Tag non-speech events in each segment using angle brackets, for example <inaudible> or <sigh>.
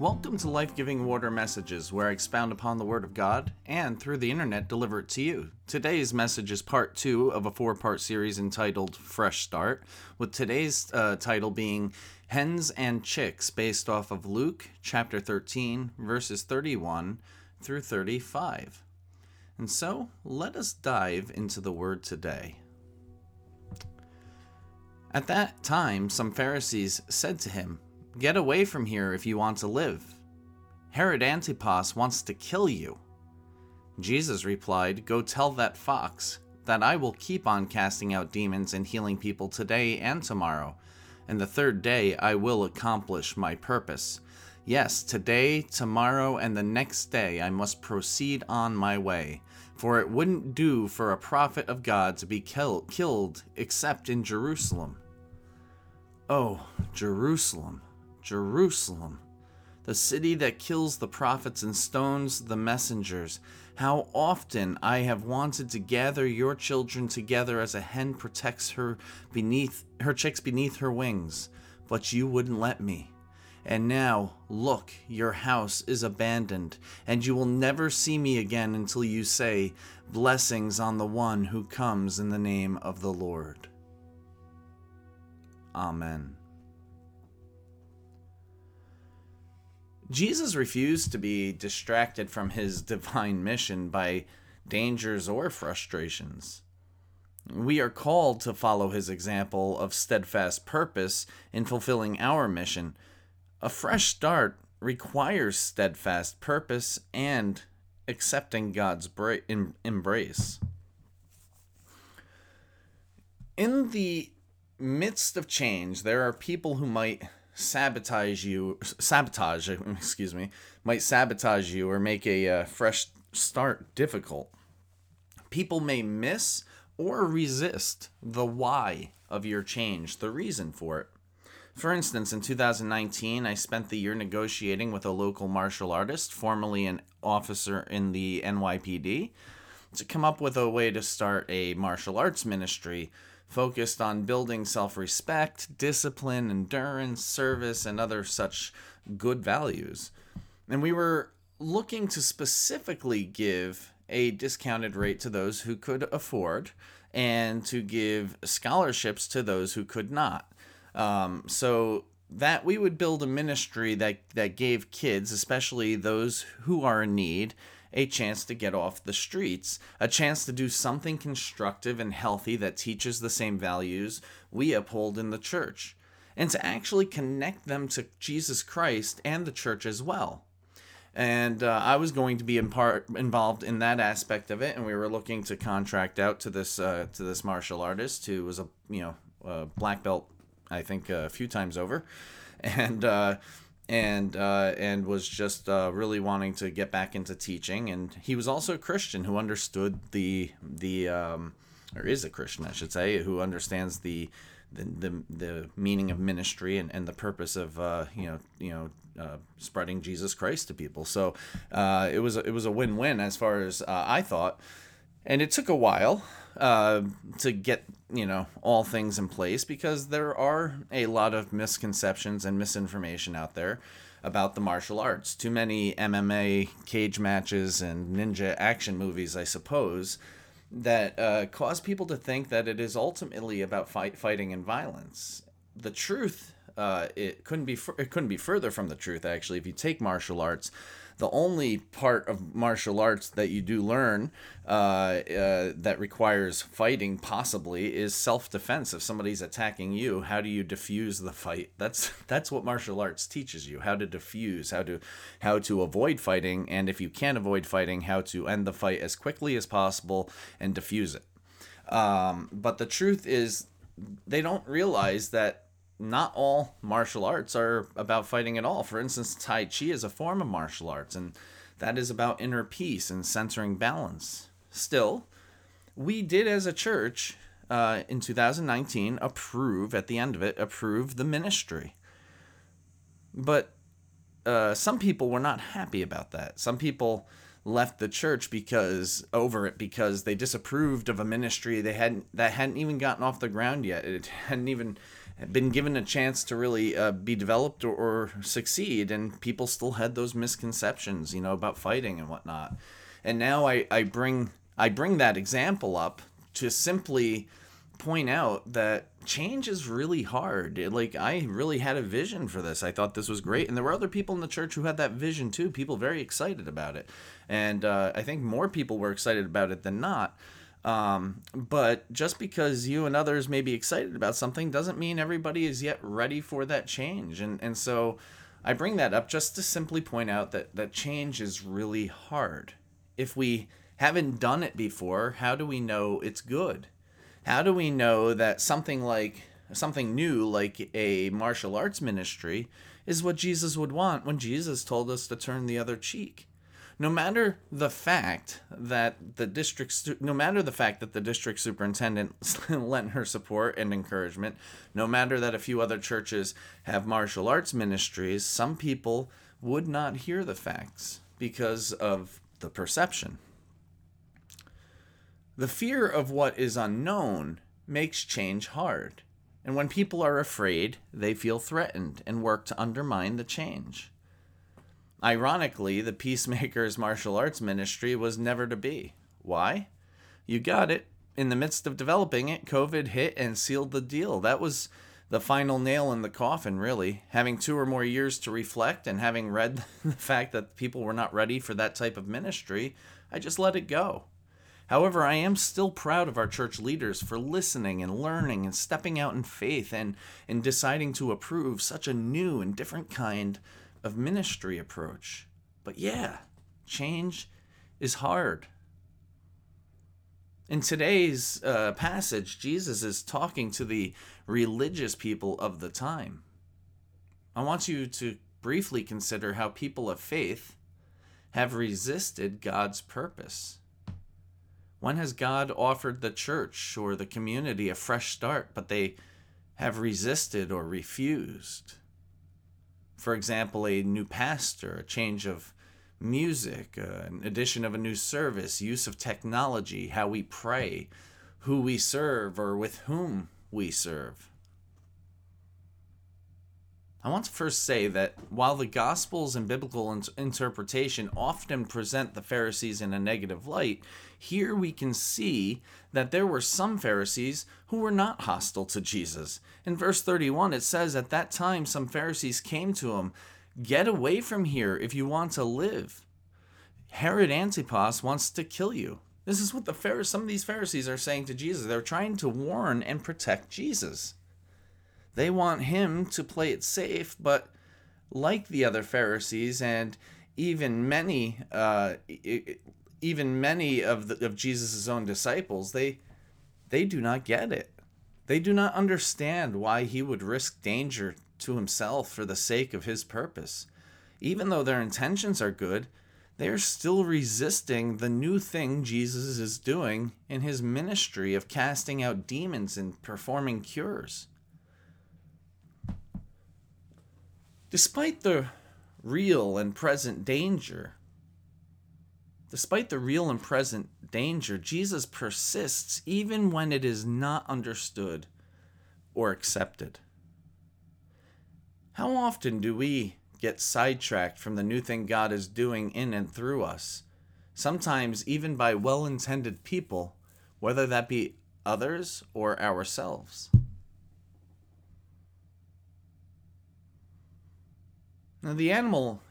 Welcome to Life Giving Water Messages, where I expound upon the Word of God and through the internet deliver it to you. Today's message is part two of a four part series entitled Fresh Start, with today's uh, title being Hens and Chicks, based off of Luke chapter 13, verses 31 through 35. And so, let us dive into the Word today. At that time, some Pharisees said to him, Get away from here if you want to live. Herod Antipas wants to kill you. Jesus replied, Go tell that fox that I will keep on casting out demons and healing people today and tomorrow, and the third day I will accomplish my purpose. Yes, today, tomorrow, and the next day I must proceed on my way, for it wouldn't do for a prophet of God to be kill- killed except in Jerusalem. Oh, Jerusalem! Jerusalem, the city that kills the prophets and stones the messengers. How often I have wanted to gather your children together as a hen protects her beneath her chicks beneath her wings, but you wouldn't let me. And now, look, your house is abandoned, and you will never see me again until you say, Blessings on the one who comes in the name of the Lord. Amen. Jesus refused to be distracted from his <laughs> divine mission by dangers or frustrations. We are called to follow his example of steadfast purpose in fulfilling our mission. A fresh start requires steadfast purpose and accepting God's bra- embrace. In the midst of change, there are people who might sabotage you sabotage <laughs> excuse me might sabotage you or make a uh, fresh start difficult. People may miss or resist the why of your change the reason for it. For instance in 2019 i spent the year negotiating with a local martial artist formerly an officer in the nypd to come up with a way to start a martial arts ministry focused on building self respect, discipline, endurance, service, and other such good values. And we were looking to specifically give a discounted rate to those who could afford and to give scholarships to those who could not. Um, so that we would build a ministry that, that gave kids, especially those who are in need, a chance to get off the streets, a chance to do something constructive and healthy that teaches the same values we uphold in the church, and to actually connect them to Jesus Christ and the church as well. And uh, I was going to be in part involved in that aspect of it, and we were looking to contract out to this uh, to this martial artist who was a you know a black belt, I think a few times over, and uh, and uh, and was just uh, really wanting to get back into teaching. And he was also a Christian who understood the the um, or is a Christian, I should say, who understands the the, the, the meaning of ministry and, and the purpose of uh, you know you know uh, spreading Jesus Christ to people. So uh, it was it was a win win as far as uh, I thought, and it took a while uh, to get you know all things in place because there are a lot of misconceptions and misinformation out there about the martial arts. Too many MMA cage matches and ninja action movies, I suppose, that uh, cause people to think that it is ultimately about fight, fighting and violence. The truth, uh, it couldn't be it couldn't be further from the truth. Actually, if you take martial arts, the only part of martial arts that you do learn uh, uh, that requires fighting possibly is self-defense. If somebody's attacking you how do you defuse the fight? That's <laughs> that's what martial arts teaches you how to defuse how to how to avoid fighting and if you can't avoid fighting how to end the fight as quickly as possible and defuse it. Um, but the truth is they don't realize that not all martial arts are about fighting at all. For instance, Tai Chi is a form of martial arts, and that is about inner peace and centering balance. Still, we did as a church uh, in 2019 approve, at the end of it, approve the ministry. But uh, some people were not happy about that. Some people left the church because over it because they disapproved of a ministry they hadn't that hadn't even gotten off the ground yet. It hadn't even been given a chance to really uh, be developed or, or succeed, and people still had those misconceptions, you know, about fighting and whatnot. And now I, I bring I bring that example up to simply point out that change is really hard. It, like I really had a vision for this. I thought this was great, and there were other people in the church who had that vision too. People very excited about it, and uh, I think more people were excited about it than not. Um, but just because you and others may be excited about something doesn't mean everybody is yet ready for that change. And and so I bring that up just to simply point out that that change is really hard. If we haven't done it before, how do we know it's good? How do we know that something like something new like a martial arts ministry is what Jesus would want when Jesus told us to turn the other cheek? No matter the fact that the district no matter the fact that the district superintendent <laughs> lent her support and encouragement no matter that a few other churches have martial arts ministries some people would not hear the facts because of the perception. The fear of what is unknown makes change hard and when people are afraid they feel threatened and work to undermine the change Ironically, the Peacemaker's martial arts ministry was never to be. Why? You got it. In the midst of developing it, COVID hit and sealed the deal. That was the final nail in the coffin, really. Having two or more years to reflect and having read <laughs> the fact that people were not ready for that type of ministry, I just let it go. However, I am still proud of our church leaders for listening and learning and stepping out in faith and in deciding to approve such a new and different kind of ministry approach. But yeah, change is hard. In today's uh, passage, Jesus is talking to the religious people of the time. I want you to briefly consider how people of faith have resisted God's purpose. When has God offered the church or the community a fresh start, but they have resisted or refused? For example, a new pastor, a change of music, uh, an addition of a new service, use of technology, how we pray, who we serve, or with whom we serve. I want to first say that while the Gospels and biblical in- interpretation often present the Pharisees in a negative light, here we can see that there were some Pharisees who were not hostile to Jesus. In verse 31, it says, At that time, some Pharisees came to him, Get away from here if you want to live. Herod Antipas wants to kill you. This is what the Pharisees, some of these Pharisees are saying to Jesus. They're trying to warn and protect Jesus. They want him to play it safe, but like the other Pharisees and even many, uh, even many of the, of Jesus' own disciples, they they do not get it. They do not understand why he would risk danger to himself for the sake of his purpose. Even though their intentions are good, they are still resisting the new thing Jesus is doing in his ministry of casting out demons and performing cures. Despite the real and present danger, despite the real and present danger, Jesus persists even when it is not understood or accepted. How often do we get sidetracked from the new thing God is doing in and through us? Sometimes even by well intended people, whether that be others or ourselves. Now, the animal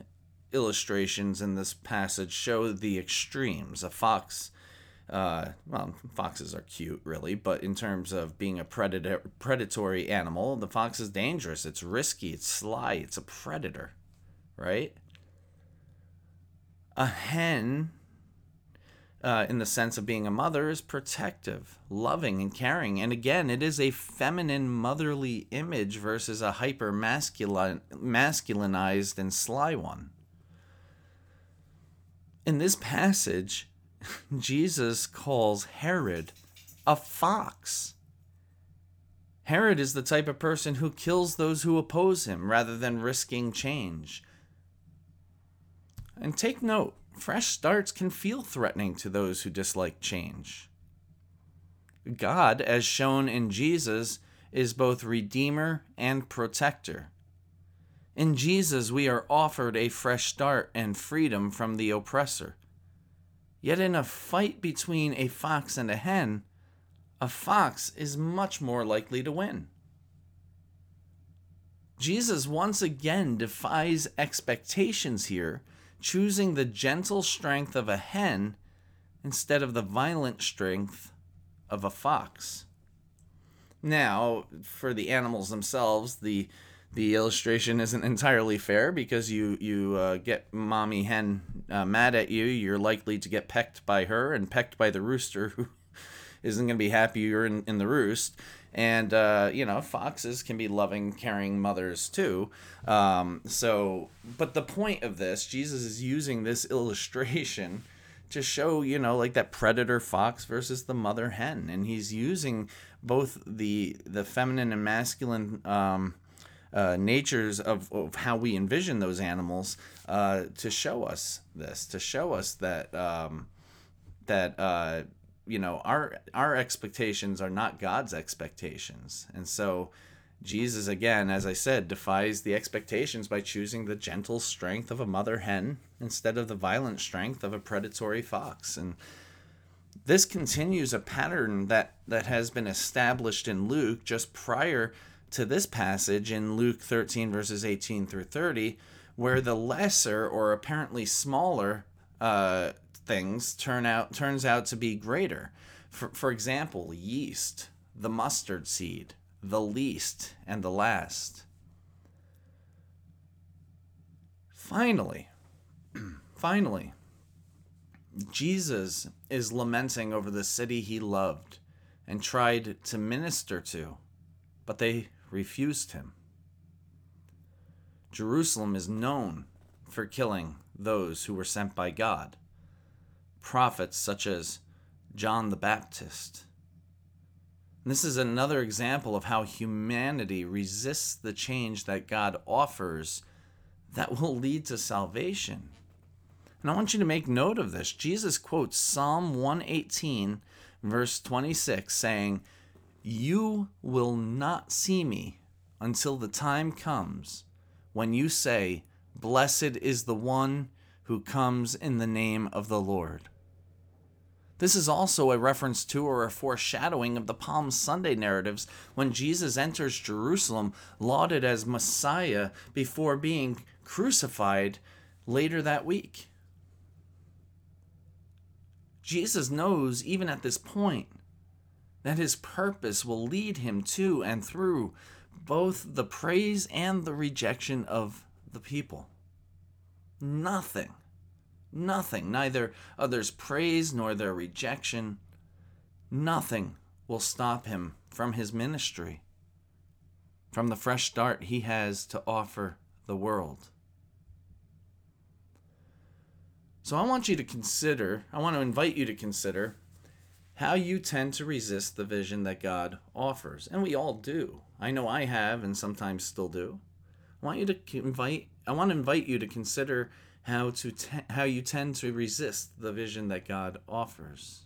illustrations in this passage show the extremes. A fox, uh, well, foxes are cute, really, but in terms of being a predator, predatory animal, the fox is dangerous. It's risky. It's sly. It's a predator, right? A hen uh, in the sense of being a mother, is protective, loving, and caring. And again, it is a feminine, motherly image versus a hyper masculine, masculinized and sly one. In this passage, <laughs> Jesus calls Herod a fox. Herod is the type of person who kills those who oppose him rather than risking change. And take note fresh starts can feel threatening to those who dislike change. God, as shown in Jesus, is both Redeemer and Protector. In Jesus, we are offered a fresh start and freedom from the oppressor. Yet, in a fight between a fox and a hen, a fox is much more likely to win. Jesus once again defies expectations here, choosing the gentle strength of a hen instead of the violent strength of a fox. Now, for the animals themselves, the the illustration isn't entirely fair because you you uh, get mommy hen uh, mad at you, you're likely to get pecked by her and pecked by the rooster who <laughs> isn't going to be happy you're in, in the roost. And uh, you know, foxes can be loving, caring mothers too. Um, so, but the point of this, Jesus is using this <laughs> illustration to show you know like that predator fox versus the mother hen, and he's using both the the feminine and masculine. Um, uh, natures of, of how we envision those animals uh, to show us this, to show us that um, that uh, you know our our expectations are not God's expectations, and so Jesus again, as I said, defies the expectations by choosing the gentle strength of a mother hen instead of the violent strength of a predatory fox, and this continues a pattern that that has been established in Luke just prior to this passage in Luke 13, verses 18 through 30, where the lesser or apparently smaller uh, things turn out turns out to be greater. For, for example, yeast, the mustard seed, the least and the last. Finally, <clears throat> finally, Jesus is lamenting over the city he loved and tried to minister to, but they refused him. Jerusalem is known for killing those who were sent by God, prophets such as John the Baptist. And this is another example of how humanity resists the change that God offers that will lead to salvation. And I want you to make note of this. Jesus quotes Psalm 118, verse 26, saying, you will not see me until the time comes when you say, Blessed is the one who comes in the name of the Lord. This is also a reference to or a foreshadowing of the Palm Sunday narratives when Jesus enters Jerusalem lauded as Messiah before being crucified later that week. Jesus knows, even at this point, that his purpose will lead him to and through both the praise and the rejection of the people. Nothing, nothing, neither others' praise nor their rejection, nothing will stop him from his ministry, from the fresh start he has to offer the world. So I want you to consider, I want to invite you to consider how you tend to resist the vision that God offers. And we all do. I know I have and sometimes still do. I want you to invite I want to invite you to consider how to te- how you tend to resist the vision that God offers.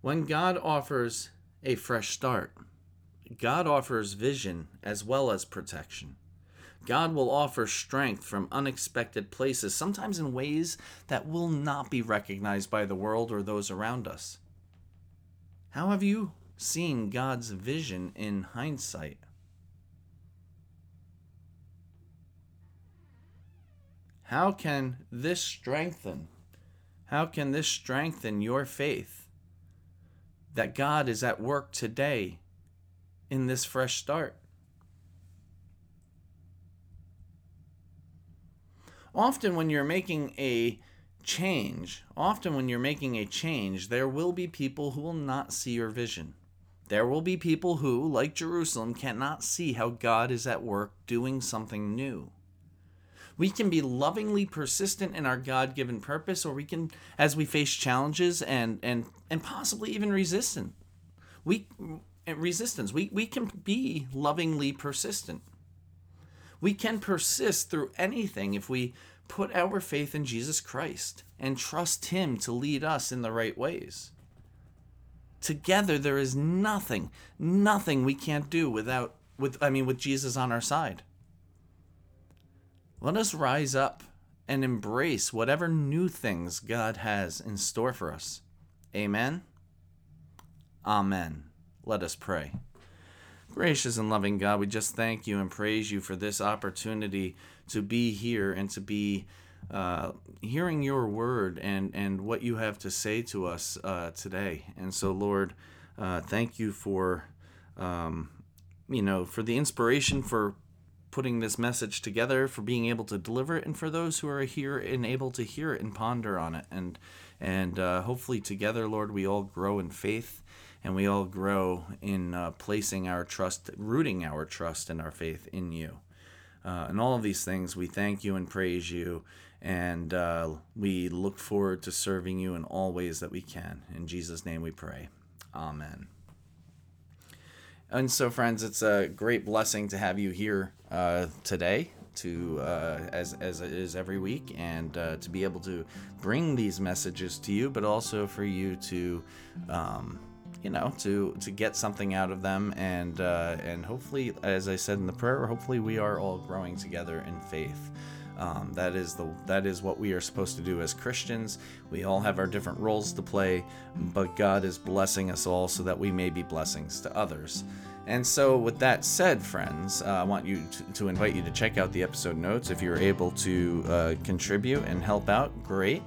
When God offers a fresh start, God offers vision as well as protection. God will offer strength from unexpected places, sometimes in ways that will not be recognized by the world or those around us. How have you seen God's vision in hindsight? How can this strengthen? How can this strengthen your faith that God is at work today in this fresh start? often when you're making a change, often when you're making a change, there will be people who will not see your vision. There will be people who, like Jerusalem, cannot see how God is at work doing something new. We can be lovingly persistent in our God given purpose, or we can, as we face challenges and, and, and possibly even resistant. We, resistance, we, we can be lovingly persistent We can persist through anything if we put our faith in Jesus Christ and trust Him to lead us in the right ways. Together, there is nothing, nothing we can't do without, with, I mean, with Jesus on our side. Let us rise up and embrace whatever new things God has in store for us. Amen. Amen. Let us pray. Gracious and loving God, we just thank you and praise you for this opportunity to be here and to be uh, hearing your word and, and what you have to say to us uh, today. And so, Lord, uh, thank you for, um, you know, for the inspiration for putting this message together, for being able to deliver it, and for those who are here and able to hear it and ponder on it. And, and uh, hopefully together, Lord, we all grow in faith and we all grow in uh, placing our trust, rooting our trust and our faith in you. Uh, and all of these things, we thank you and praise you, and uh, we look forward to serving you in all ways that we can. In Jesus' name we pray. Amen. And so, friends, it's a great blessing to have you here uh, today to uh, as as it is every week, and uh, to be able to bring these messages to you, but also for you to, um, you know, to to get something out of them, and uh, and hopefully, as I said in the prayer, hopefully we are all growing together in faith. Um, that is the that is what we are supposed to do as Christians. We all have our different roles to play, but God is blessing us all so that we may be blessings to others. And so, with that said, friends, uh, I want you to, to, invite you to check out the episode notes. If you're able to uh, contribute and help out, great.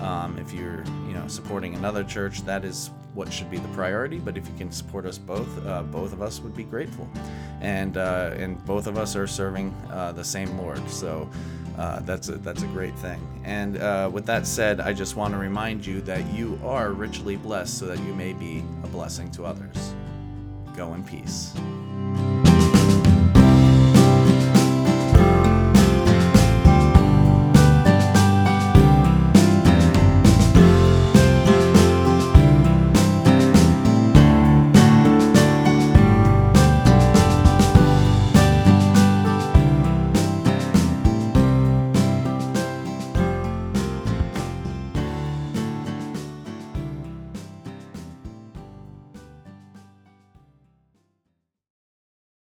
Um, if you're, you know, supporting another church, that is what should be the priority. But if you can support us both, uh, both of us would be grateful. And uh, and both of us are serving uh, the same Lord, so uh, that's a that's a great thing. And with that said, I just want to remind you that you are richly blessed, so that you may be a blessing to others. Go in peace.